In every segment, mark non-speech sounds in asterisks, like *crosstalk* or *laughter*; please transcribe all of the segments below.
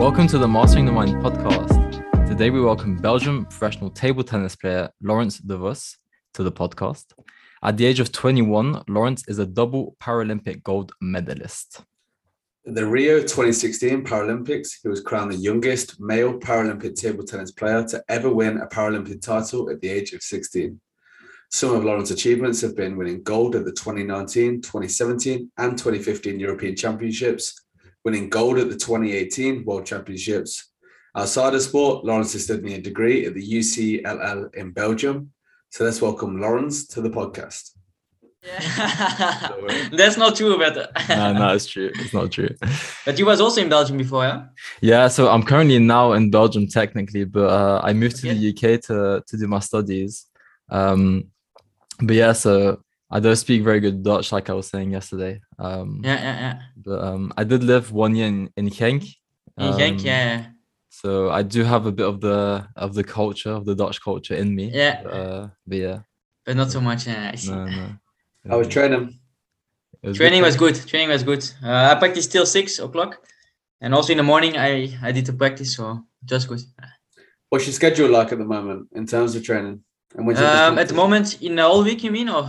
Welcome to the Mastering the Mind podcast. Today we welcome Belgium professional table tennis player Laurens de Vos to the podcast. At the age of 21, Laurens is a double Paralympic gold medalist. In the Rio 2016 Paralympics, he was crowned the youngest male Paralympic table tennis player to ever win a Paralympic title at the age of 16. Some of Laurens' achievements have been winning gold at the 2019, 2017, and 2015 European Championships, winning gold at the 2018 World Championships. Outside of sport, Laurens is studying a degree at the UCLL in Belgium. So let's welcome Laurens to the podcast. Yeah. *laughs* That's not true, but no, no, it's true. It's not true. *laughs* But you was also in Belgium before, yeah? Yeah, so I'm currently now in Belgium technically, but uh, I moved to the UK to to do my studies. Um, but yeah, so I don't speak very good Dutch, like I was saying yesterday. Um, yeah, yeah, yeah. But um, I did live one year in in Genk. In Genk, Um, yeah. So I do have a bit of the of the culture of the Dutch culture in me. Yeah. But, uh, but yeah, But not so much. Yeah, I see. no, no. *laughs* I was training. It was Training good was good. Training was good. Uh, I practiced till six o'clock, and also in the morning I I did the practice, so it was good. What's your schedule like at the moment in terms of training? And when's your Um, at the moment in the whole week, you mean, or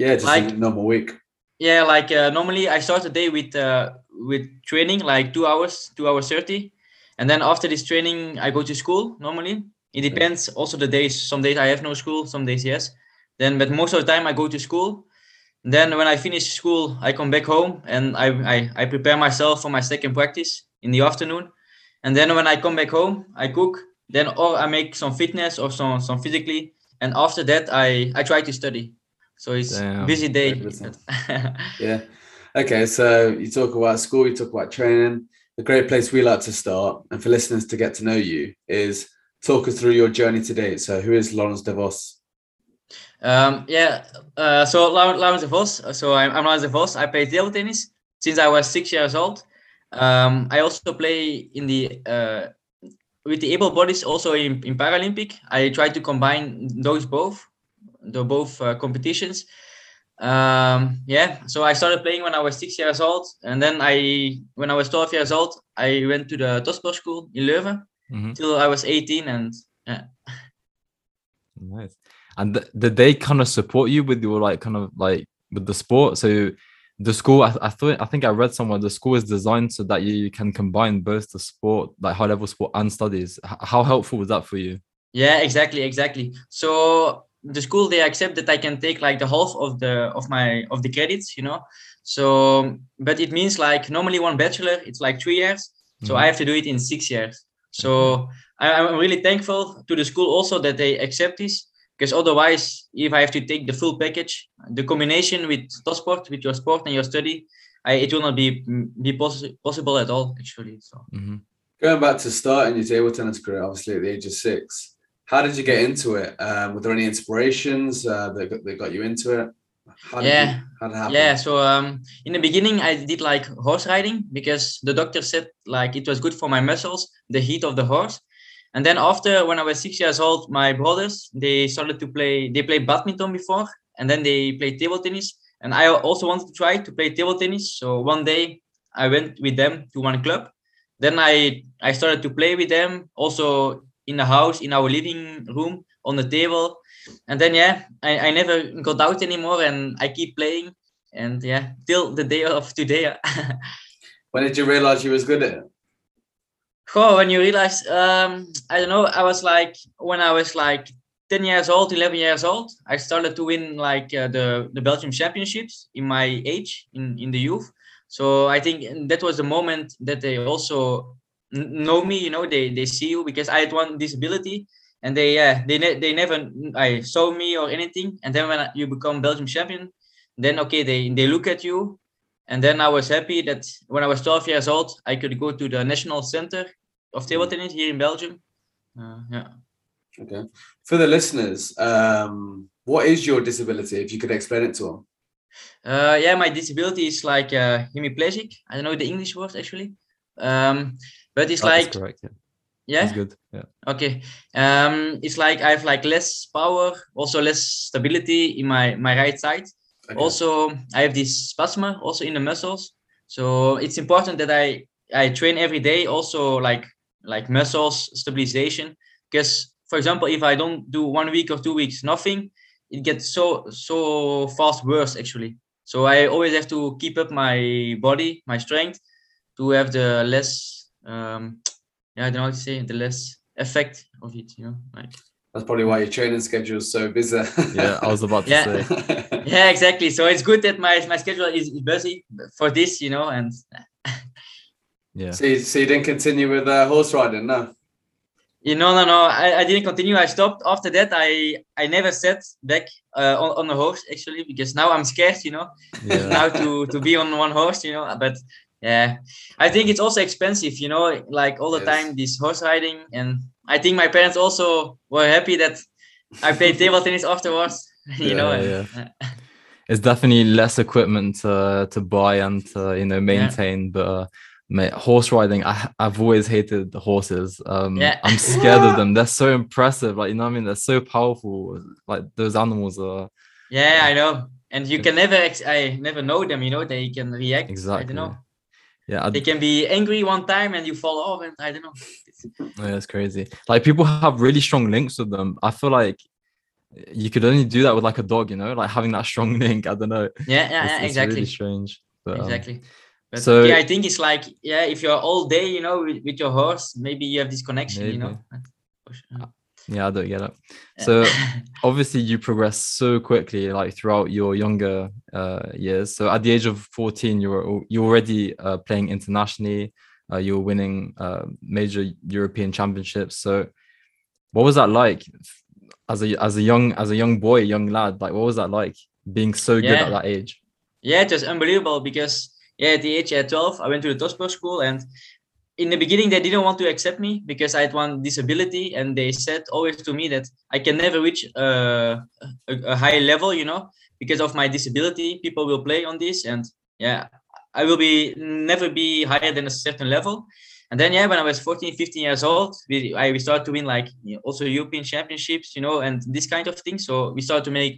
yeah, just like- normal week. yeah, like uh, normally I start the day with uh, with training, like two hours, two hours thirty, and then after this training I go to school. Normally, it depends. Also the days. Some days I have no school. Some days yes. Then, but most of the time I go to school. Then when I finish school, I come back home and I, I I prepare myself for my second practice in the afternoon. And then when I come back home, I cook. Then or I make some fitness or some some physically. And after that, I I try to study. So it's Damn, busy day. *laughs* Yeah. Okay, so you talk about school, you talk about training. A great place we like to start, and for listeners to get to know you, is talk us through your journey to date. So, who is Laurens de Vos? Um, yeah, uh, so Lau- Laurens de Vos. So I'm, I'm Laurens de Vos. I play table tennis since I was six years old. Um, I also play in the uh, with the able bodies also in, in Paralympic. I try to combine those both, the both uh, competitions. Um, yeah, so I started playing when I was six years old, and then I, when I was twelve years old, I went to the Topsport school in Leuven Mhm. till I was eighteen, and yeah. Nice. And th- did they kind of support you with your like kind of like with the sport? So the school, I, I thought, I think I read somewhere the school is designed so that you can combine both the sport, like high level sport and studies. H- how helpful was that for you? Yeah, exactly, exactly. So the school they accept that I can take like the half of the of my of the credits, you know. So but it means like normally one bachelor it's like three years, so I have to do it in six years. So I, I'm really thankful to the school also that they accept this because otherwise if I have to take the full package, the combination with sport, with your sport and your study, I, it will not be be possi- possible at all actually. So. Mhm. Going back to starting your table tennis career, obviously at the age of six, how did you get into it? Um, were there any inspirations uh, that, got, that got you into it? How did Yeah. you, how did it happen? Yeah, so um, in the beginning I did like horse riding because the doctor said like it was good for my muscles, the heat of the horse. And then after when I was six years old, my brothers they started to play. They played badminton before, and then they played table tennis. And I also wanted to try to play table tennis. So one day I went with them to one club. Then I I started to play with them also in the house in our living room on the table. And then yeah I, I never got out anymore and i keep playing. And yeah till the day of today. *laughs* When did you realize you was good at it? oh when you realize um i don't know i was like when i was like 10 years old 11 years old i started to win like uh, the the belgium championships in my age in in the youth. So i think that was the moment that they also know me you know they they see you because i had one disability and they yeah they ne- they never i saw me or anything and then when you become belgium champion then okay they they look at you and then i was happy that when i was 12 years old i could go to the national center of table tennis here in belgium uh, yeah Okay. For the listeners, um, what is your disability? If you could explain it to them. Uh, yeah, my disability is like uh, hemiplegic. I don't know the English word actually, um, but it's That is like correct. Yeah. yeah, That's good. Yeah. okay. Um, it's like I have like less power, also less stability in my my right side. Okay. Also, I have this spasm also in the muscles. So it's important that I I train every day. Also, like like muscles stabilization. Because, for example, if I don't do one week or two weeks nothing, it gets so so fast worse actually. So I always have to keep up my body, my strength, to have the less um yeah I don't know how to say the less effect of it. You know, like That's probably why your training schedule is so busy. Yeah, I was about to Yeah. say. *laughs* yeah exactly. So it's good that my my schedule is is busy for this. You know, and *laughs* Yeah. so, you, so you didn't continue with uh, horse riding, no? You know, no, no. I, I didn't continue. I stopped after that. I I never sat back uh, on on the horse actually because now I'm scared. You know, Yeah. *laughs* now to to be on one horse. You know, but yeah, I think it's also expensive. You know, like all the Yes. time this horse riding, and I think my parents also were happy that I played table tennis afterwards. *laughs* You know, Yeah, *laughs* it's definitely less equipment to to buy and to, you know maintain but uh, mate, horse riding I, i've always hated the horses um Yeah. i'm scared of them they're so impressive like you know what i mean they're so powerful like those animals are yeah, I know. And you can never, ex- I never know them. You know, they can react. I exactly don't know. Yeah I, They can be angry one time and you fall off, and I don't know. *laughs* yeah it's crazy. Like people have really strong links with them. I feel like you could only do that with like a dog you know? Like having that strong *laughs* link i don't know. Yeah, yeah, it's, yeah it's exactly. really strange but, um, exactly. But so- yeah i think it's like yeah if you're all day you know with, with your horse maybe you have this connection you know? Sure. Yeah i don't get it so *laughs* obviously you progress so quickly like throughout your younger uh, years. So at the age of 14 you were you're already uh, playing internationally. Uh, you were winning uh, major european championships. So what was that like as a as a young as a young boy young lad? Like what was that like being so good at that age? Yeah it was unbelievable because yeah at the age at 12 i went to the Topsport school and in the beginning they didn't want to accept me because i had one disability and they said always to me that i can never reach uh, a, a high level you know because of my disability. People will play on this and yeah i will be never be higher than a certain level. And then yeah when i was 14 15 years old we i we started to win like also european championships you know and this kind of thing. So we started to make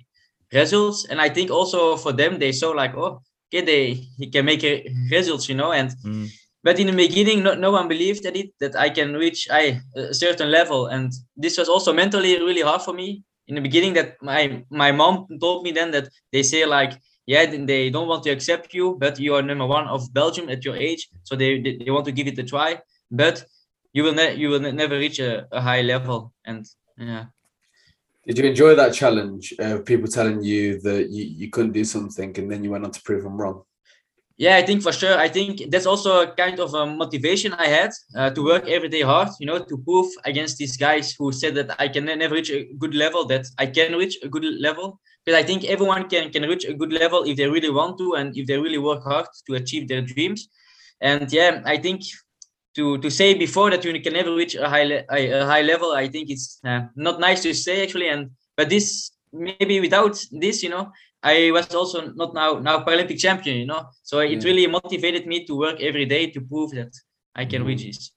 results. And i think also for them they saw like oh okay they he can make uh, results you know and Mm. But in the beginning no, no one believed at it that i can reach I, a certain level. And this was also mentally really hard for me. In the beginning that my my mom told me then that they say like yeah they don't want to accept you but you are number one of belgium at your age. So they they, they want to give it a try. But you will ne- you will ne- never reach a, a high level. And yeah. Did you enjoy that challenge of people telling you that you, you couldn't do something and then you went on to prove them wrong? Yeah i think for sure. I think that's also a kind of a motivation i had uh, to work every day hard you know to prove against these guys who said that i can never reach a good level that i can reach a good level. Because i think everyone can can reach a good level if they really want to and if they really work hard to achieve their dreams. And yeah i think to to say before that you can never reach a high le- a high level i think it's uh, not nice to say actually. And but this maybe without this you know I was also not now now Paralympic champion, you know. So it really motivated me to work every day to prove that I can Mhm. reach this.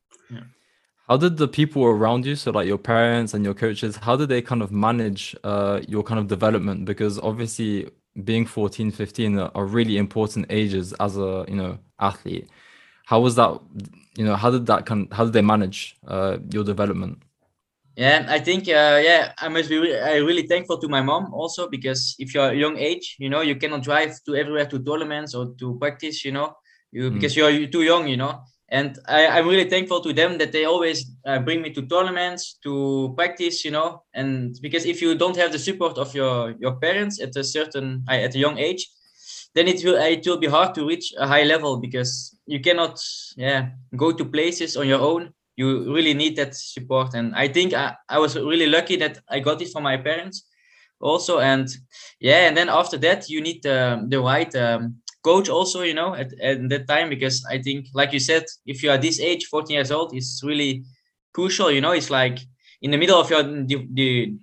how did the people around you so like your parents and your coaches how did they kind of manage uh, your kind of development because obviously being 14 15 are- really important ages as a you know athlete how was that you know how did that kind how did they manage uh, your development Yeah, I think uh, yeah, I must be re- I really thankful to my mom also because if you're a young age, you know, you cannot drive to everywhere to tournaments or to practice, you know, you Mm. because you're you- too young, you know. And I, I'm really thankful to them that they always uh, bring me to tournaments to practice, you know. And because if you don't have the support of your your parents at a certain uh, at a young age, then it will it will be hard to reach a high level because you cannot yeah go to places on your own you really need that support. And i think I, I was really lucky that i got it from my parents also. And yeah and then after that you need the, the right um, coach also you know at, at that time because i think like you said if you are this age 14 years old it's really crucial you know it's like in the middle of your de- de-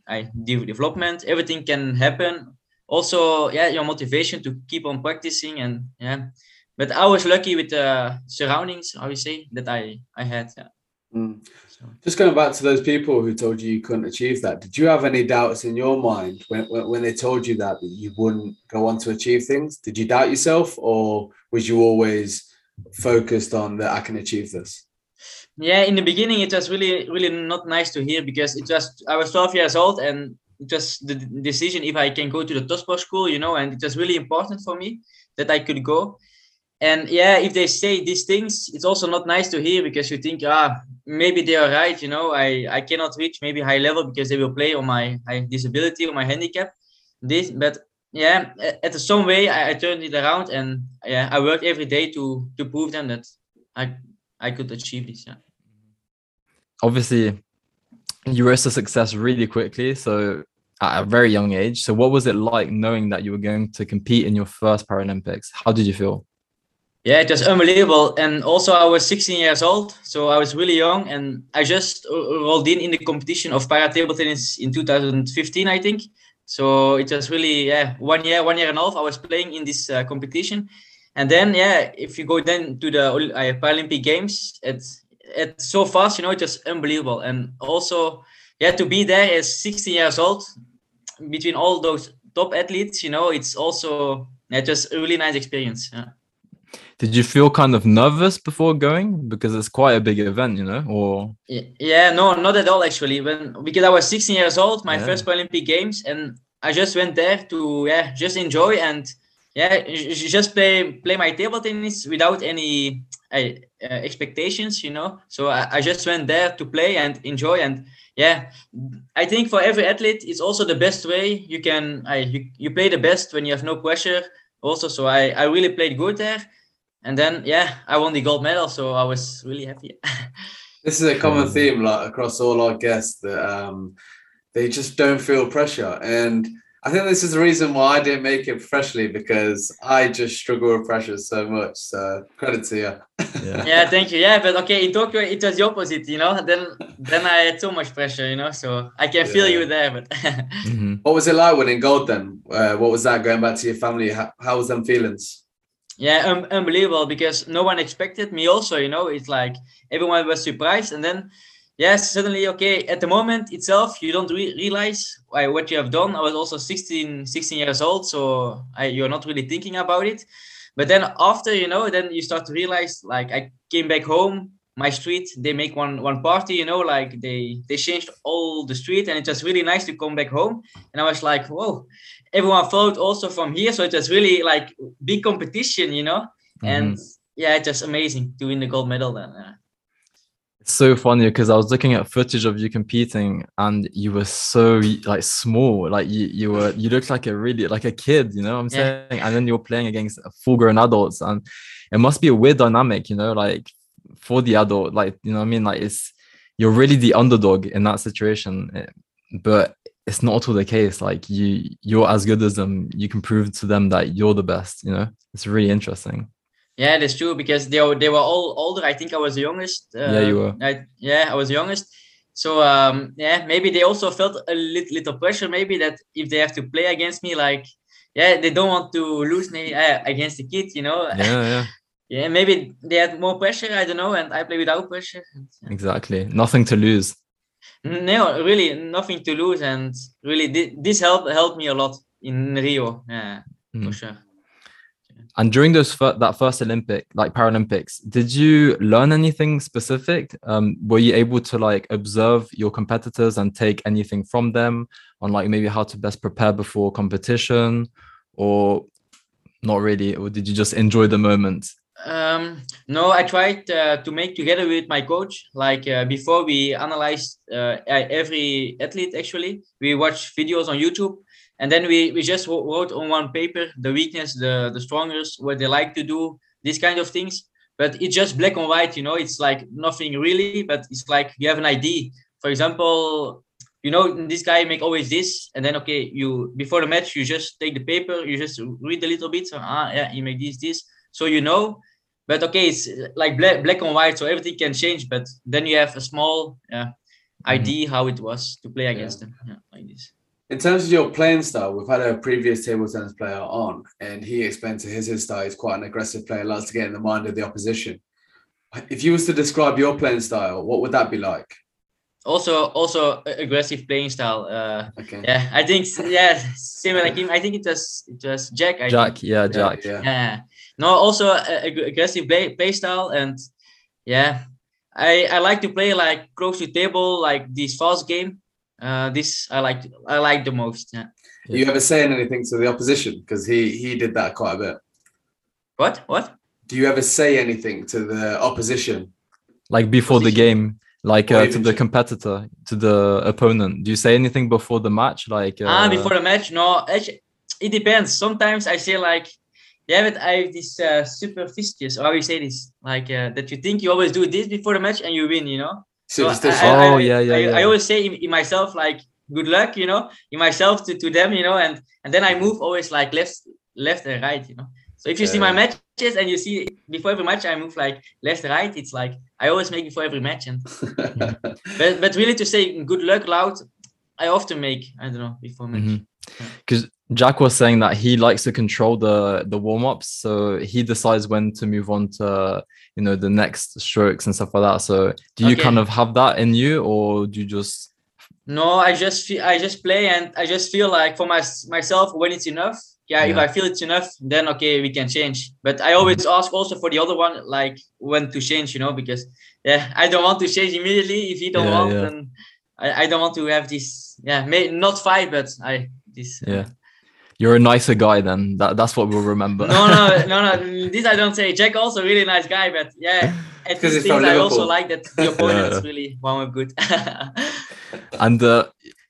de- development everything can happen. Also yeah your motivation to keep on practicing and yeah. But i was lucky with the surroundings how you say that i i had yeah. Mm. so. Just going back to those people who told you you couldn't achieve that, did you have any doubts in your mind when, when, when they told you that, that you wouldn't go on to achieve things? Did you doubt yourself or was you always focused on that I can achieve this? Yeah, in the beginning it was really really not nice to hear because it was I was 12 years old and it was the decision if I can go to the Topsport school, you know, and it was really important for me that I could go. And yeah, if they say these things, it's also not nice to hear because you think, ah, maybe they are right, you know, I, I cannot reach maybe high level because they will play on my, my disability or my handicap. This, but yeah, at some way I, I turned it around and yeah, I worked every day to to prove them that I I could achieve this. Yeah. Obviously, you rose to success really quickly. So at a very young age. So what was it like knowing that you were going to compete in your first Paralympics? How did you feel? Yeah, it was unbelievable. And also, I was 16 years old, so I was really young, and I just rolled in in the competition of para table tennis in 2015, I think. So it was really yeah one year, one year and a half. I was playing in this uh, competition, and then yeah, if you go then to the uh, Paralympic Games, it's it's so fast, you know, it was unbelievable. And also, yeah, to be there as 16 years old, between all those top athletes, you know, it's also yeah, just a really nice experience. Yeah. Did you feel kind of nervous before going because it's quite a big event, you know? Or yeah, no, not at all actually. When because I was 16 years old, my yeah. first Olympic Games, and I just went there to yeah, just enjoy and yeah, just play play my table tennis without any uh, expectations, you know. So I, I just went there to play and enjoy and yeah i think for every athlete it's also the best way you can I, you, you play the best when you have no pressure also so i i really played good there and then yeah i won the gold medal so i was really happy *laughs* this is a common theme like across all our guests that um they just don't feel pressure and I think this is the reason why I didn't make it professionally because I just struggle with pressure so much. So credit to you. *laughs* Yeah. yeah, thank you. Yeah, but okay, in Tokyo it was the opposite, you know. Then then I had so much pressure, you know. So I can yeah. feel you there. But *laughs* mm-hmm. what was it like winning gold then? Uh, what was that going back to your family? How, how was them feelings? Yeah, um, unbelievable because no one expected me. Also, you know, it's like everyone was surprised, and then yes, suddenly, okay, at the moment itself, you don't re- realize uh, what you have done. I was also 16, 16 years old, so I, you're not really thinking about it. But then after, you know, then you start to realize, like, I came back home, my street, they make one one party, you know, like they they changed all the street, and it was really nice to come back home. And I was like, whoa, everyone followed also from here, so it was really like big competition, you know. Mm-hmm. And yeah, it's just amazing to win the gold medal then. Uh, it's so funny because I was looking at footage of you competing and you were so like small, like you you were you looked like a really like a kid, you know what I'm yeah. saying? And then you're playing against full grown adults and it must be a weird dynamic, you know, like for the adult, like you know what I mean? Like it's you're really the underdog in that situation. Eh, but it's not at all the case. Like you you're as good as them. You can prove to them that you're the best, you know? It's really interesting. Yeah, that's true because they were, they were all older. I think I was the youngest. Uh, yeah, you were. I, yeah, I was the youngest. So um, yeah, maybe they also felt a little, little pressure. Maybe that if they have to play against me, like yeah, they don't want to lose me uh, against the kid. You know. Yeah, yeah. *laughs* yeah, maybe they had more pressure. I don't know, and I play without pressure. Exactly, nothing to lose. No, really nothing to lose, and really this helped helped me a lot in Rio. Yeah, mm. for sure. And during those fir- that first Olympic, like Paralympics, did you learn anything specific? Um, were you able to like observe your competitors and take anything from them on like maybe how to best prepare before competition, or not really? Or did you just enjoy the moment? Um, no, I tried uh, to make together with my coach. Like uh, before we analyzed uh, every athlete, actually, we watched videos on YouTube and then we we just wrote on one paper the weakness the the strongest what they like to do these kind of things. But it's just black and white you know it's like nothing really but it's like you have an idea for example you know this guy make always this and then okay you before the match you just take the paper you just read a little bit so ah yeah you make this this. So you know but okay it's like black, black and white so everything can change but then you have a small yeah, idea mm-hmm. how it was to play against yeah. them yeah, like this in terms of your playing style, we've had a previous table tennis player on, and he explained to his his style. He's quite an aggressive player, likes to get in the mind of the opposition. If you was to describe your playing style, what would that be like? Also, also aggressive playing style. Uh, okay. Yeah, I think yeah, similar like him. I think it was it was Jack. I Jack, think. yeah, Jack. Yeah. yeah. No, also a, a aggressive play, play style, and yeah, I I like to play like close to table, like this fast game. Uh, this I like I like the most. Yeah. You ever saying anything to the opposition? Because he he did that quite a bit. What? What? Do you ever say anything to the opposition? Like before the game, like uh, to the competitor, to the opponent. Do you say anything before the match? Like uh, ah, before the match? No, actually, it depends. Sometimes I say like, yeah, but I have this uh, superstitious, or how you say this, like uh, that you think you always do this before the match and you win, you know. So I- Superstition. I, I, Oh, yeah, yeah, I, yeah. I always say in, in myself like good luck, you know, in myself to, to them, you know, and and then I move always like left left and right, you know. So if you see my Yeah. matches and you see before every match I move like left right, it's like I always make before every match. And *laughs* but but really to say good luck loud, I often make I don't know before match. because Jack was saying that he likes to control the the warm ups, so he decides when to move on to you know the next strokes and stuff like that. So do you Okay. kind of have that in you, or do you just No, I just feel I just play and I just feel like for my myself when it's enough. Yeah, if I feel it's enough, then okay, we can change. But I always ask also for the other one, like when to change, you know, because yeah, I don't want to change immediately. If you don't Yeah, want, yeah. then I, I don't want to have this. Yeah, may not fight, but I this. uh, yeah? You're a nicer guy then. That that's what we'll remember. No, no, *laughs* no, no. This I don't say. Jack also really nice guy, but yeah, *laughs* at Because these things I also like that the opponent Yeah. is really one of good. *laughs* and uh,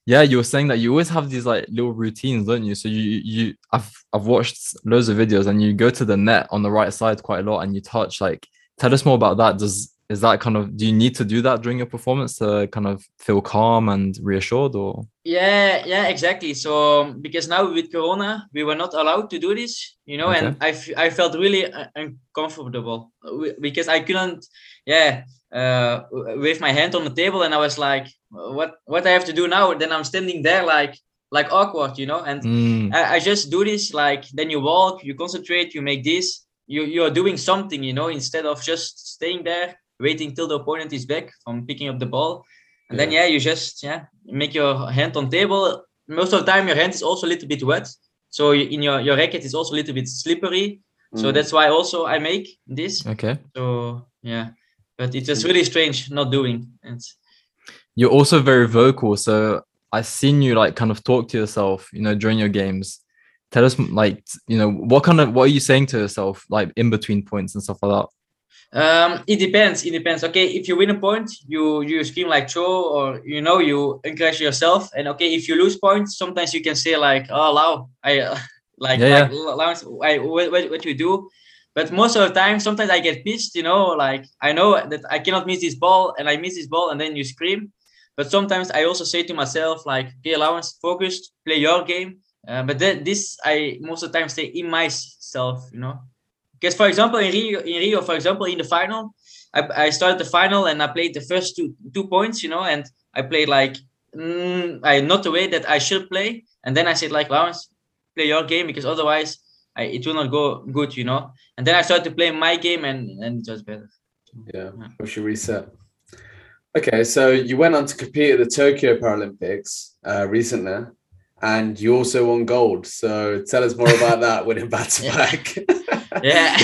yeah, you were saying that you always have these like little routines, don't you? So you you I've I've watched loads of videos, and you go to the net on the right side quite a lot, and you touch. Like, tell us more about that. Does is that kind of do you need to do that during your performance to kind of feel calm and reassured, or? Yeah, yeah, exactly. So because now with Corona, we were not allowed to do this, you know, and I, f- I felt really uh, uncomfortable. Because I couldn't, yeah, uh, w- wave my hand on the table, and I was like, what, what I have to do now? Then I'm standing there like, like awkward, you know, and Mm, I, I just do this like then you walk, you concentrate, you make this, you you are doing something, you know, instead of just staying there waiting till the opponent is back from picking up the ball. And then yeah, you just yeah make your hand on table. Most of the time your hand is also a little bit wet. So in your, your racket is also a little bit slippery. So Mm. that's why also I make this. okay. So yeah. But it's just really strange not doing. It's You're also very vocal, so I've seen you like kind of talk to yourself, you know, during your games. Tell us like you know what kind of what are you saying to yourself like in between points and stuff like that. Um, it depends. It depends. Okay, if you win a point, you you scream like "Cho" or you know you encourage yourself. And okay, if you lose points, sometimes you can say like "Oh, Lau, I uh, *laughs* like Yeah, like Laurens, I what, what what you do." But most of the time, sometimes I get pissed. You know, like I know that I cannot miss this ball, and I miss this ball, and then you scream. But sometimes I also say to myself like, "Okay, Laurens, focused, play your game." Uh, but then this I most of the time say in myself. You know. Because for example, in Rio, in Rio, for example, in the final, I, I started the final and I played the first two two points, you know, and I played like mm, I not the way that I should play, and then I said like Laurens, play your game because otherwise I, it will not go good, you know. And then I started to play my game and and it was better. Yeah, we should reset. Okay, so you went on to compete at the Tokyo Paralympics uh, recently, and you also won gold. So tell us more about that winning *laughs* back to *laughs* back. *laughs* yeah.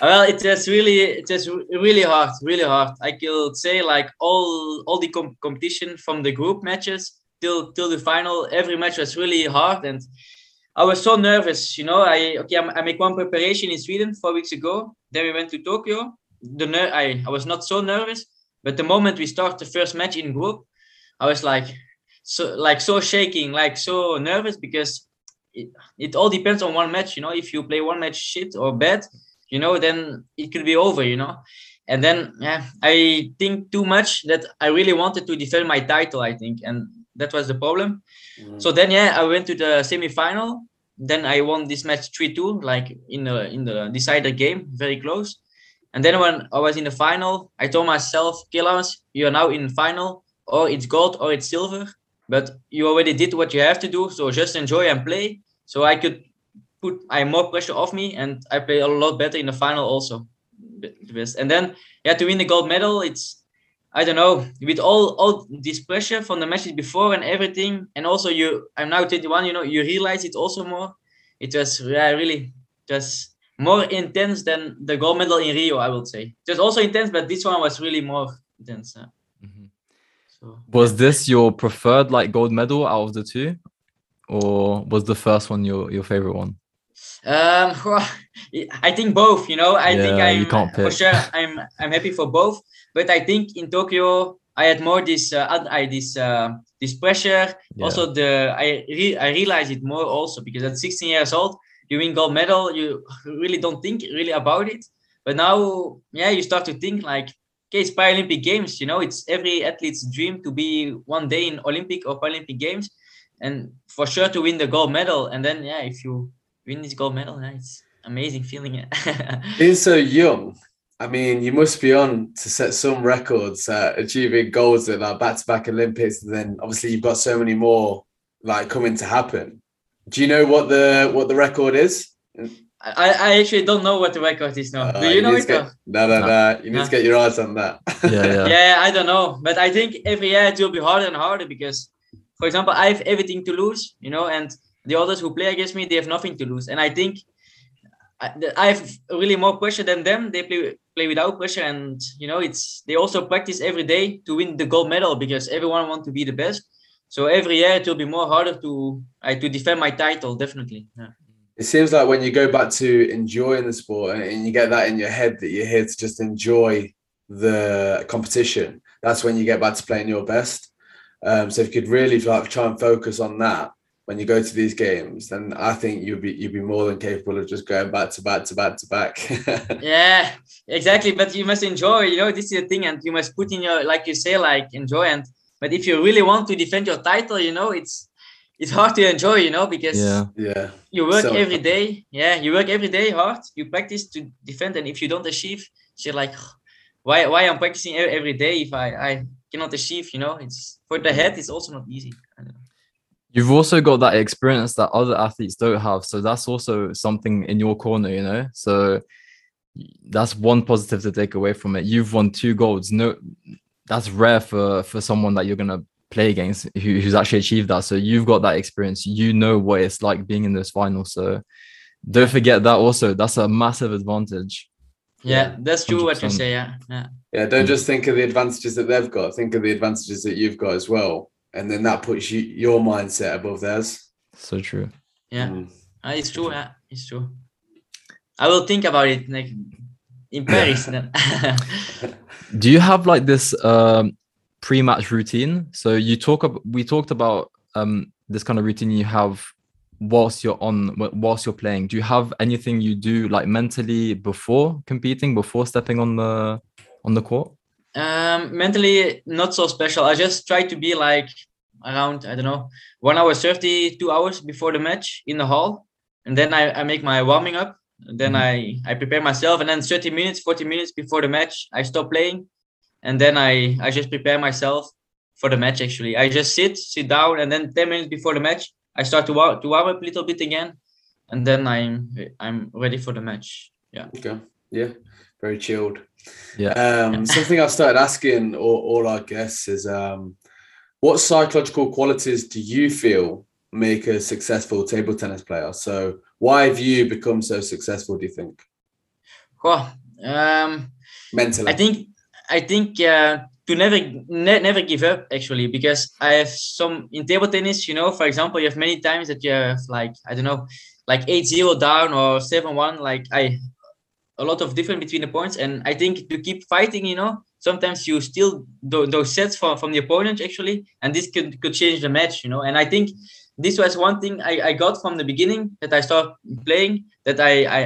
Well it was really it was really hard really hard. I could say like all all the com- competition from the group matches till till the final every match was really hard and i was so nervous you know. I okay I'm- i make one preparation in sweden four weeks ago. Then we went to tokyo. The ner- I, I was not so nervous but the moment we start the first match in group i was like so like so shaking like so nervous because it, it all depends on one match you know. If you play one match shit or bad you know then it could be over you know. And then yeah i think too much that i really wanted to defend my title i think and that was the problem. Mm. So then yeah i went to the semi-final. Then i won this match 3-2 like in the in the decider game very close. And then when i was in the final i told myself Killans, you are now in final. Or it's gold or it's silver but you already did what you have to do so just enjoy and play so i could put i more pressure off me and i play a lot better in the final also the best and then yeah to win the gold medal it's i don't know with all all this pressure from the matches before and everything and also you i'm now 21 you know you realize it also more it was yeah really just more intense than the gold medal in Rio, I would say. Just also intense, but this one was really more intense. Mhm. So Was this your preferred like gold medal out of the two, or was the first one your your favorite one? Um, I think both. You know, I think I'm you can't for sure. I'm I'm happy for both. But I think in Tokyo, I had more this uh, I this uh, this pressure. Yeah. Also, the I re- I realized it more also because at 16 years old, you win gold medal, you really don't think really about it. But now, yeah, you start to think like, okay, it's Paralympic Games. You know, it's every athlete's dream to be one day in Olympic or Paralympic Games, and for sure to win the gold medal. And then, yeah, if you win this gold medal, yeah, it's amazing feeling. It. *laughs* Being so young, I mean, you must be on to set some records, uh, achieving goals at like back-to-back Olympics, and then obviously you've got so many more like coming to happen. Do you know what the what the record is? I, I actually don't know what the record is now. Uh, Do you know need it? to get- or- no, no, No. no. You need No. to get your eyes on that. *laughs* Yeah, yeah. yeah, I don't know, but I think every year it will be harder and harder because, for example, I have everything to lose, you know, and the others who play against me they have nothing to lose, and I think I, I have really more pressure than them. They play play without pressure, and you know, it's they also practice every day to win the gold medal because everyone wants to be the best. So every year it will be more harder to I to defend my title, definitely. Yeah. It seems like when you go back to enjoying the sport and- you get that in your head that you're here to just enjoy the competition, that's when you get back to playing your best. Um, so if you could really like try and focus on that when you go to these games, then I think you'd be you'd be more than capable of just going back to back to back to back. *laughs* Yeah, exactly. But you must enjoy, you know, this is the thing, and you must put in your, like you say, like enjoy. And but if you really want to defend your title, you know, it's it's hard to enjoy, you know, because Yeah. yeah. you work So- every day. Yeah, you work every day hard. You practice to defend, and if you don't achieve, you're like, *sighs* why why I'm practicing every day if I I cannot achieve? You know, it's for the head. It's also not easy. I don't know. You've also got that experience that other athletes don't have. So that's also something in your corner, you know? So that's one positive to take away from it. You've won two golds. No, that's rare for for someone that you're gonna play against who, who's actually achieved that. So you've got that experience. You know what it's like being in those finals. So don't forget that also. That's a massive advantage. Yeah, that's true. What you say. Yeah, yeah. Yeah, don't just think of the advantages that they've got. Think of the advantages that you've got as well, and then that puts you your mindset above theirs. So true. Yeah. Mm. Uh, it's true. Yeah, it's true. I will think about it like in Paris then. *laughs* Do you have like this um pre-match routine? So you talk about we talked about um this kind of routine you have whilst you're on whilst you're playing. Do you have anything you do like mentally before competing, before stepping on the on the court? um, mentally, not so special. I just try to be like around I don't know one hour thirty, two hours before the match in the hall, and then I, I make my warming up. Then I I prepare myself, and then thirty minutes, forty minutes before the match, I stop playing, and then I I just prepare myself for the match. Actually, I just sit sit down, and then ten minutes before the match, I start to warm to warm up a little bit again, and then I'm I'm ready for the match. Yeah. Okay. Yeah. Very chilled. Yeah. Um, something I've started asking all, all our guests is um, what psychological qualities do you feel make a successful table tennis player? So why have you become so successful, do you think? Well, um, Mentally. I think I think uh, to never ne- never give up actually because I have some in table tennis. You know, for example, you have many times that you have like I don't know, like eight zero down or seven one. Like I a lot of difference between the points, and I think to keep fighting, you know, sometimes you steal those sets from from the opponent actually, and this could could change the match. You know, and I think this was one thing I, I got from the beginning that I started playing that I I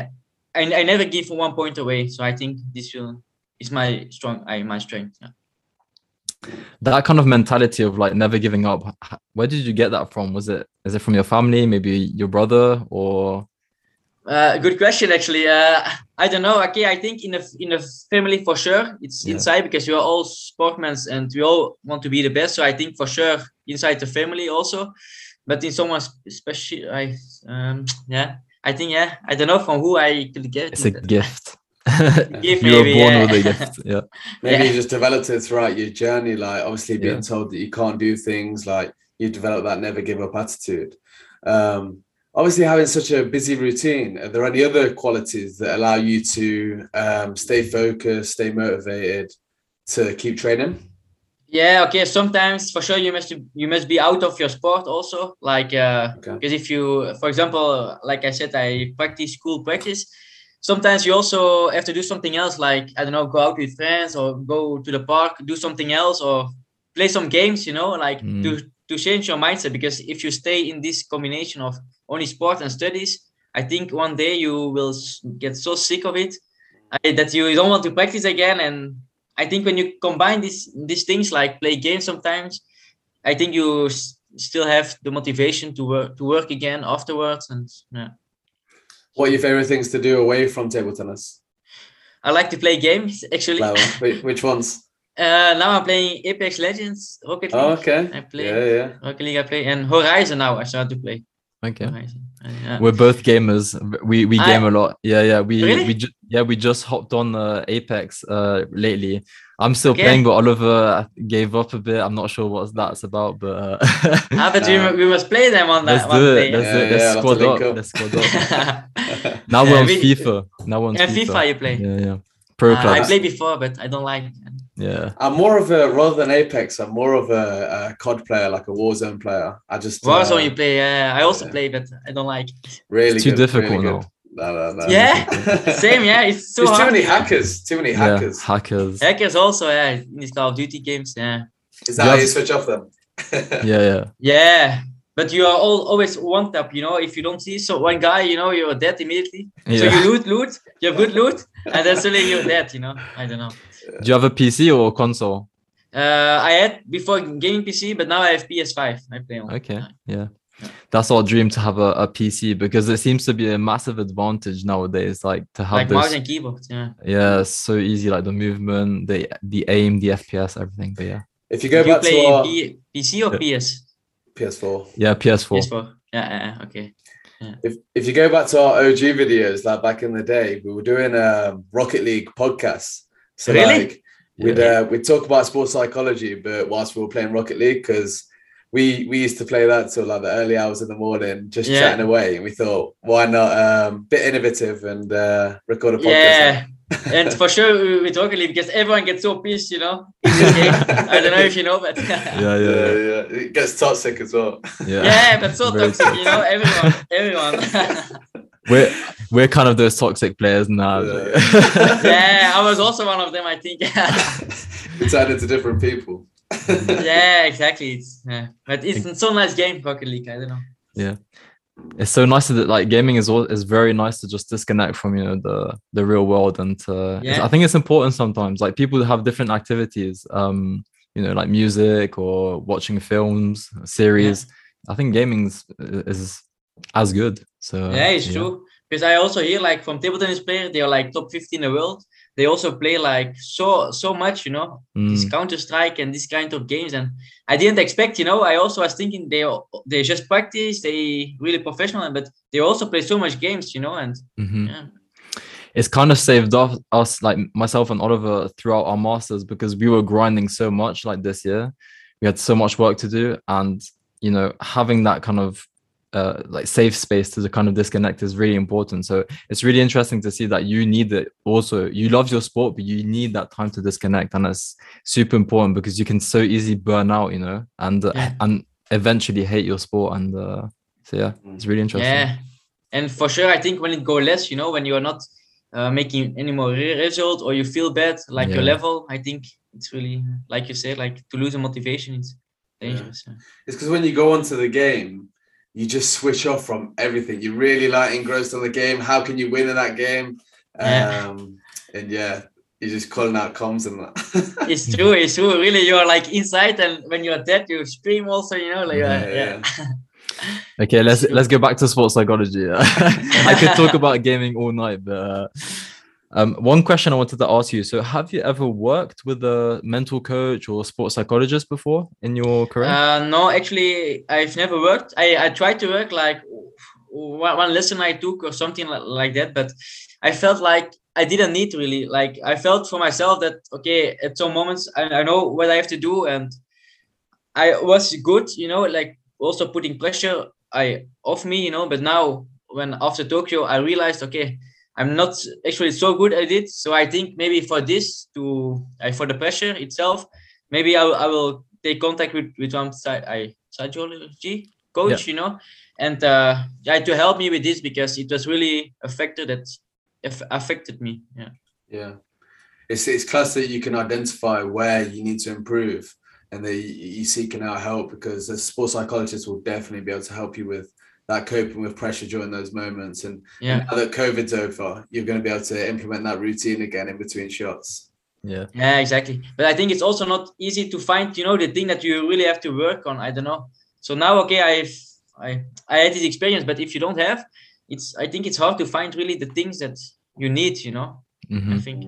I, I never give one point away. So I think this will is my strong I my strength. Yeah. That kind of mentality of like never giving up. Where did you get that from? Was it is it from your family, maybe your brother, or Uh, good question, actually. Uh, I don't know. Okay, I think in a in a family for sure, it's Yeah. inside because we are all sportsmen and we all want to be the best. So I think for sure inside the family also, but in someone special, I um yeah, I think yeah, I don't know from who I could get. it's a gift? *laughs* Gift, you were born yeah. with a gift. *laughs* Yeah. Maybe Yeah. you just developed it throughout your journey, like obviously being Yeah. told that you can't do things, like you develop that never give up attitude. Um, obviously having such a busy routine, are there any other qualities that allow you to um, stay focused, stay motivated to keep training? Yeah, okay. Sometimes for sure you must you must be out of your sport also. Like uh Okay. because if you for example, like I said, I practice school practice. Sometimes you also have to do something else, like I don't know, go out with friends or go to the park, do something else or play some games, you know, like Mm. to to change your mindset because if you stay in this combination of only sport and studies, I think one day you will get so sick of it that you don't want to practice again. And I think when you combine these these things like play games sometimes, I think you s- still have the motivation to work to work again afterwards. And yeah, What are your favorite things to do away from table tennis? I like to play games actually. Like, which, which ones? *laughs* Uh, now I'm playing Apex Legends, Rocket League. Oh, okay. I play Yeah, yeah. Rocket League. I play and Horizon now. I start to play Okay. Horizon. Uh, yeah. We're both gamers. We we game a lot. Yeah, yeah. We Really? we ju- yeah we just hopped on uh, Apex uh lately. I'm still Okay. playing, but Oliver gave up a bit. I'm not sure what that's about, but uh, Ah, but we, Uh, we must play them on let's that one do it. day. Let's do Yeah, it. Let's yeah, squad up. up. Let's squad up. *laughs* *laughs* Now we're on we- FIFA. Now we're on Yeah, FIFA. FIFA you play. Yeah, yeah. Pro Uh, I clubs. played before, but I don't like. it. Yeah. I'm more of a rather than Apex. I'm more of a, a COD player, like a Warzone player. I just Warzone uh, you play. Yeah, I also yeah. play, but I don't like. it. really It's too good, difficult really now. good. No, no, no. Yeah, *laughs* same. Yeah, it's so There's too many hackers. Too many Yeah. hackers. Hackers. Hackers also, yeah, in these Call of Duty games. Yeah, Is that You how you switch off them? *laughs* Yeah, yeah. yeah. But you are all always one tap. You know, if you don't see so one guy, you know, you're dead immediately. So you loot, loot. You have good loot, and then suddenly you're dead. You know, I don't know. Do you have a PC or a console? Uh, I had before gaming PC, but now I have PS5. I play on. Okay, Yeah. yeah. That's our dream to have a, a PC because it seems to be a massive advantage nowadays. Like to have Like mouse and keyboard. Yeah. yeah, so easy. Like the movement, the the aim, the FPS, everything. But yeah, If you go you back to play our P- PC or Yeah. PS? PS4, yeah, PS4. PS4. Yeah, yeah, yeah, okay. if if you go back to our OG videos, like back in the day, we were doing a Rocket League podcast. So Really? like we'd uh, we'd talk about sports psychology, but whilst we were playing Rocket League, because we we used to play that till like the early hours in the morning, just Yeah. chatting away. And we thought, why not um, bit innovative and uh, record a podcast? Yeah, and for sure we- with Rocket League because everyone gets so pissed, you know. In this game. I don't know if you know, but yeah, *laughs* Yeah, yeah, yeah, It gets toxic as well. yeah. yeah, but so Very toxic, you know. Everyone, everyone. *laughs* We're we're kind of those toxic players now. Yeah. *laughs* yeah, I was also one of them. I think. it's added to different people. yeah, exactly. It's, yeah. But it's a so nice game, Rocket League. I don't know. It's so nice that like gaming is all is very nice to just disconnect from you know the the real world and to, Yeah. I think it's important sometimes like people have different activities um you know like music or watching films series I think gaming's is as good so yeah, it's true. Because I also hear like from table tennis players, they are like top 50 in the world. They also play like so so much, you know, this Mm, Counter Strike and this kind of games. And I didn't expect, you know, I also was thinking they they just practice, they really professional, but they also play so much games, you know, and mhm. yeah, it's kind of saved off us like myself and Oliver throughout our masters because we were grinding so much like this year we had so much work to do and you know having that kind of uh, like safe space to the kind of disconnect is really important so it's really interesting to see that you need it also you love your sport but you need that time to disconnect and that's super important because you can so easily burn out you know and uh, Yeah. and eventually hate your sport and uh, so yeah it's really interesting yeah. And for sure, I think when it go less, you know, when you are not uh, making any more result or you feel bad, like your level, I think it's really, like you said, like to lose the motivation, it's dangerous. yeah. It's because when you go onto the game, you just switch off from everything. You're really like engrossed on the game. How can you win in that game? Yeah. Um, and yeah, you're just calling out comms and that. *laughs* it's true it's true really you're like inside and when you're dead you scream also you know like uh, Yeah, yeah, *laughs* Okay, let's let's go back to sports psychology. *laughs* I could talk about gaming all night, but uh, um, one question I wanted to ask you: So, have you ever worked with a mental coach or sports psychologist before in your career? Uh, no actually i've never worked i i tried to work like one, lesson i took or something like, like that but i felt like i didn't need really like i felt for myself that okay at some moments i, I know what i have to do and i was good you know like also putting pressure I off me, you know. But now when after Tokyo, I realized okay, I'm not actually so good at it. So I think maybe for this to uh, for the pressure itself, maybe I, will- I will take contact with with one side I psychology coach, you know, and uh, yeah, to help me with this because it was really affected that affected me. Yeah. Yeah. It's it's class that you can identify where you need to improve and that you, you seeking out help because a sports psychologist will definitely be able to help you with that coping with pressure during those moments. And Yeah. now that COVID's over, you're going to be able to implement that routine again in between shots. Yeah. Yeah, exactly. But I think it's also not easy to find, you know, the thing that you really have to work on. I don't know. So now, okay, I've I I had this experience, but if you don't have, it's I think it's hard to find really the things that you need. You know, Mhm. I think.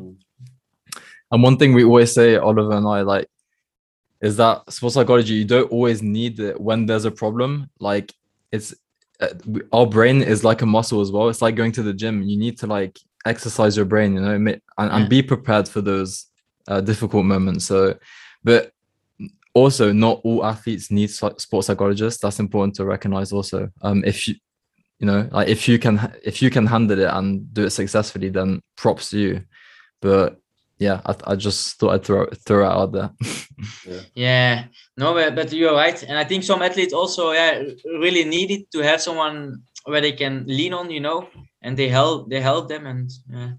And one thing we always say, Oliver and I, like, is that sports psychology, you don't always need it when there's a problem. Like, it's we- our brain is like a muscle as well. It's like going to the gym. You need to like exercise your brain, you know, and, and Yeah. be prepared for those uh, difficult moments. So, but also, not all athletes need sports psychologists. That's important to recognize. Also, um, if you you know like if you can if you can handle it and do it successfully then props to you but yeah i, I just thought i'd throw, throw it out there *laughs* Yeah, no, but, but you're right, and I think some athletes also yeah really need it to have someone where they can lean on, you know, and they help they help them and yeah.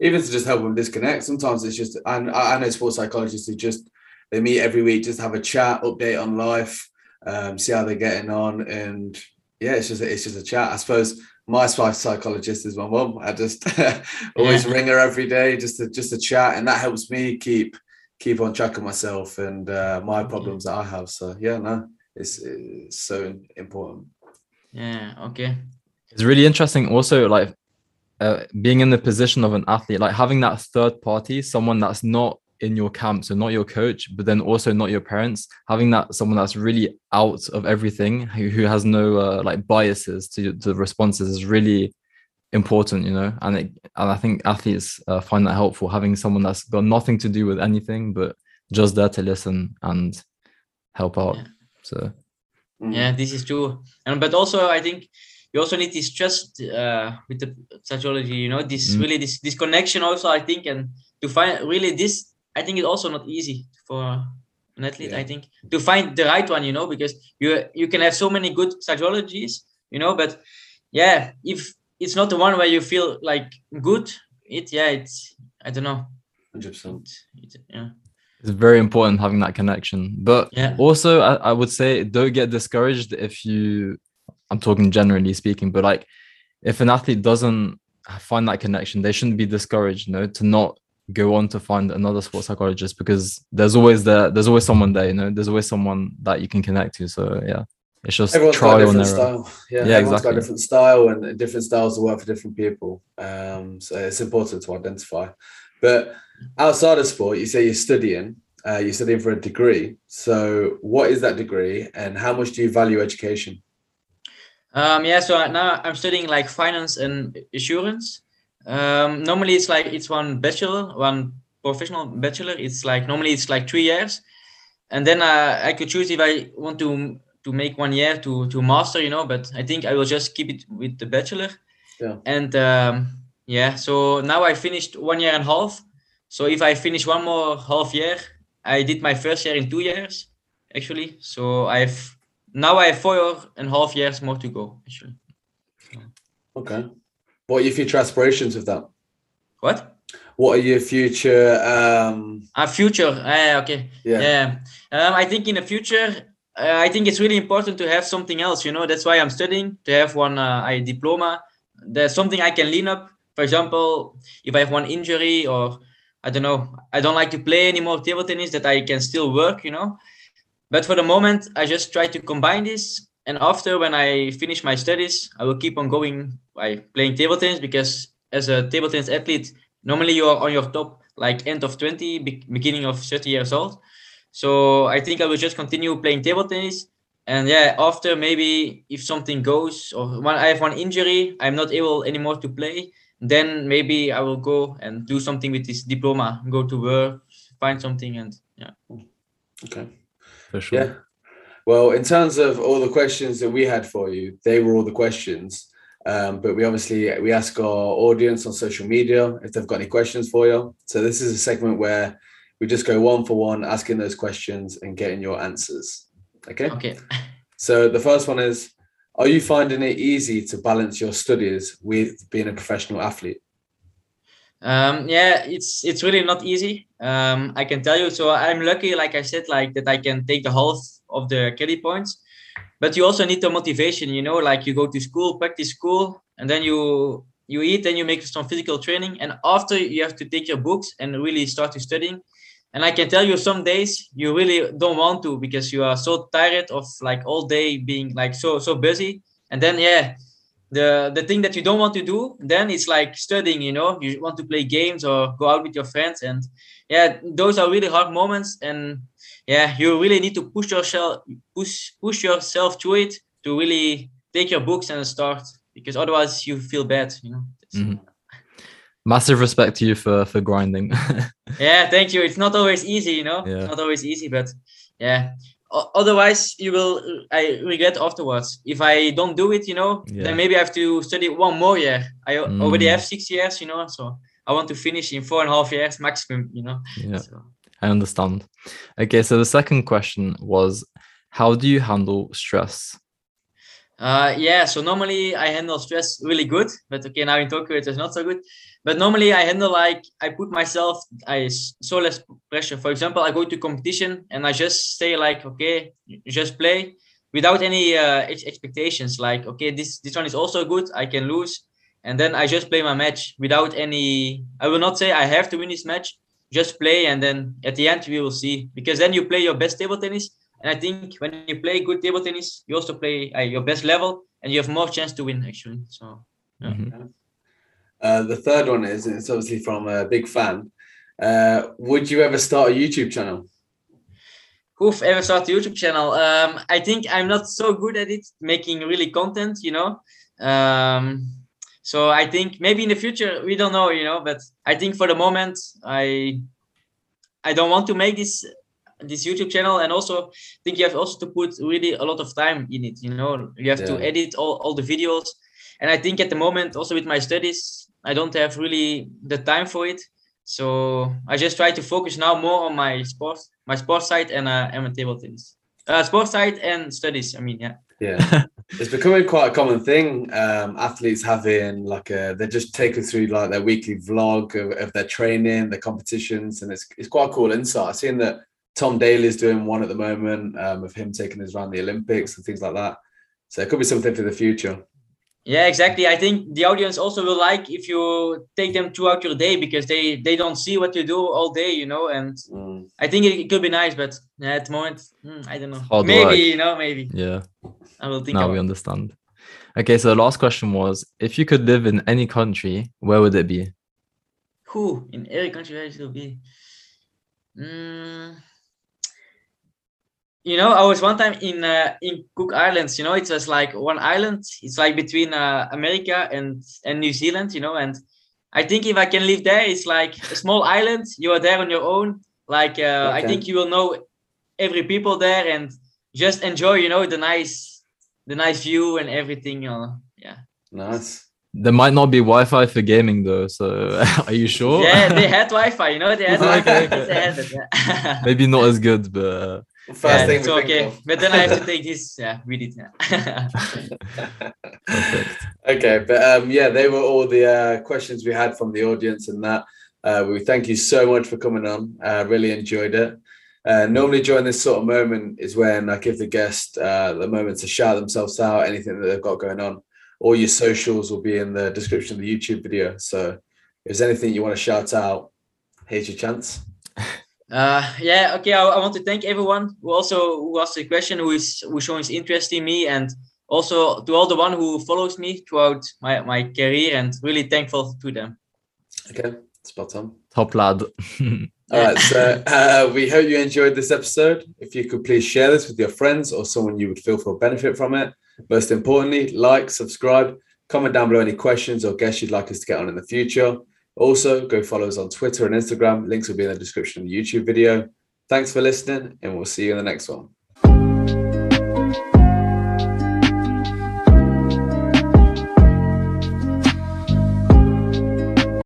Even to just help them disconnect. Sometimes it's just, and I, I know sports psychologists who just, they meet every week, just have a chat, update on life, um, see how they're getting on. And yeah, it's just, it's just a chat. I suppose my psy- psychologist is my mum. I just *laughs* always Yeah. ring her every day just to, just to chat. And that helps me keep, keep on track of myself and uh, my problems that I have. So yeah, no, it's, it's so important. Yeah. Okay. it's really interesting also like uh, being in the position of an athlete like having that third party someone that's not in your camp so not your coach but then also not your parents having that someone that's really out of everything who, who has no uh, like biases to, to the responses is really important you know and it, and i think athletes uh, find that helpful having someone that's got nothing to do with anything but just there to listen and help out Yeah. so Mm. Yeah, this is true. And but also I think you also need this trust uh, with the psychology. You know, this Mm. really this this connection also. I think and to find really this, I think it's also not easy for an athlete. I think to find the right one. You know, because you you can have so many good psychologies. You know, but yeah, if it's not the one where you feel like good, it yeah, it's I don't know. 100%. It, it, yeah, it's very important having that connection but yeah, also I, I would say don't get discouraged if you i'm talking generally speaking but like if an athlete doesn't find that connection they shouldn't be discouraged you know to not go on to find another sports psychologist because there's always there there's always someone there you know there's always someone that you can connect to so yeah it's just Everyone's got a trial different style. Yeah, Yeah, everyone's got a different style and different styles to work for different people. Um, so it's important to identify. But outside of sport, you say you're studying. Uh, you're studying for a degree. So what is that degree, and how much do you value education? Um, yeah, so now I'm studying like finance and insurance. Um, normally it's like it's one bachelor, one professional bachelor. It's like normally it's like three years, and then uh, I could choose if I want to to make one year to to master, you know. But I think I will just keep it with the bachelor. Yeah. And um, yeah, so now I finished one year and a half. So if I finish one more half year, I did my first year in two years actually. So I've now I have four and a half years more to go actually. Okay. What are your future aspirations with that? What? What are your future? Um, A future. Ah, okay. yeah. Yeah. Um, I think in the future, uh, I think it's really important to have something else. You know, that's why I'm studying to have one uh, I diploma. There's something I can lean up. For example, if I have one injury or I don't know, I don't like to play anymore table tennis, that I can still work. You know, but for the moment, I just try to combine this. And after, when I finish my studies, I will keep on going by playing table tennis because as a table tennis athlete, normally you are on your top like end of 20, beginning of 30 years old. So I think I will just continue playing table tennis. And yeah, after maybe if something goes or when I have one injury, I'm not able anymore to play, then maybe I will go and do something with this diploma, go to work, find something and yeah. Okay. for sure Yeah. Well, in terms of all the questions that we had for you, they were all the questions. Um, but we obviously we ask our audience on social media if they've got any questions for you. So this is a segment where we just go one for one, asking those questions and getting your answers. Okay. Okay. *laughs* So the first one is: Are you finding it easy to balance your studies with being a professional athlete? Um, yeah, it's it's really not easy. Um, I can tell you. So I'm lucky, like I said, like that I can take the half of the credit points. But you also need the motivation, you know, like you go to school, practice school, and then you you eat, then you make some physical training, and after you have to take your books and really start to studying. And I can tell you, some days you really don't want to because you are so tired of like all day being like so so busy. And then yeah, the the thing that you don't want to do then it's like studying you know you want to play games or go out with your friends and yeah those are really hard moments and yeah you really need to push yourself push push yourself through it to really take your books and start because otherwise you feel bad you know Mhm. Massive respect to you for for grinding. *laughs* yeah thank you it's not always easy you know Yeah. it's not always easy but yeah otherwise you will i regret afterwards if i don't do it you know Yeah. then maybe i have to study one more year i al- already Mm. have six years you know so i want to finish in four and a half years maximum you know yeah, so I understand. Okay, so the second question was, how do you handle stress? Uh, yeah, so normally I handle stress really good, but okay, now in Tokyo it is not so good. But normally I handle like I put myself I so less pressure. For example, I go to competition and I just say like, okay, just play without any uh, expectations. Like, okay, this this one is also good. I can lose, and then I just play my match without any. I will not say I have to win this match. Just play, and then at the end we will see. Because then you play your best table tennis, and I think when you play good table tennis, you also play uh, your best level, and you have more chance to win. Actually, so Yeah. Mhm. Uh, the third one is it's obviously from a big fan. Uh, would you ever start a YouTube channel? who've ever started a YouTube channel? Um, I think I'm not so good at it, making really content. You know, um, so I think maybe in the future we don't know. You know, but I think for the moment I I don't want to make this this YouTube channel, and also I think you have also to put really a lot of time in it. You know, you have to edit all, all the videos, and I think at the moment also with my studies, I don't have really the time for it. So I just try to focus now more on my sports, my sports side and uh, and my table tennis, uh, sports side and studies. I mean, yeah. Yeah. *laughs* it's becoming quite a common thing. Um, athletes having like a, they're just take us through like their weekly vlog of, of their training, their competitions, and it's it's quite a cool insight. I've that Tom Daley's doing one at the moment um, of him taking us around the Olympics and things like that. So it could be something for the future. Yeah, exactly. I think the audience also will like if you take them throughout your day because they they don't see what you do all day, you know. And Mm. I think it, it could be nice, but yeah, at the moment, hmm, I don't know. Hard maybe work. you know, maybe Yeah, I will think now about. we understand. Okay, so the last question was, if you could live in any country, where would it be? Who in every country where it will be? Mm, you know, I was one time in uh, in Cook Islands. You know, it was like one island. It's like between uh, America and and New Zealand. You know, and I think if I can live there, it's like a small island. You are there on your own. Like uh, I think you will know every people there and just enjoy. You know, the nice the nice view and everything. You know, yeah. Nice. There might not be Wi-Fi for gaming though, so *laughs* are you sure? Yeah, they had Wi-Fi. You know, they had *laughs* Okay, Wi-Fi. They had it, yeah. *laughs* Maybe not as good, but uh, First yeah, thing it's okay. of. But then I have to *laughs* take this. Yeah, read it. Yeah. perfect. Okay, but um, yeah, they were all the uh, questions we had from the audience, and that uh, we thank you so much for coming on. Uh, really enjoyed it. Uh, normally, during this sort of moment is when I give the guest uh, the moment to shout themselves out, anything that they've got going on. All your socials will be in the description of the YouTube video. So, if there's anything you want to shout out, here's your chance. Uh, yeah. Okay. I, I want to thank everyone who also who asked the question, who is who showing interest in me, and also to all the one who follows me throughout my my career, and really thankful to them. Okay, spot on. Top lad. *laughs* All right, so uh, we hope you enjoyed this episode. If you could please share this with your friends or someone you would feel will benefit from it. Most importantly, like, subscribe, comment down below any questions or guests you'd like us to get on in the future. Also, go follow us on Twitter and Instagram. Links will be in the description of the YouTube video. Thanks for listening, and we'll see you in the next one.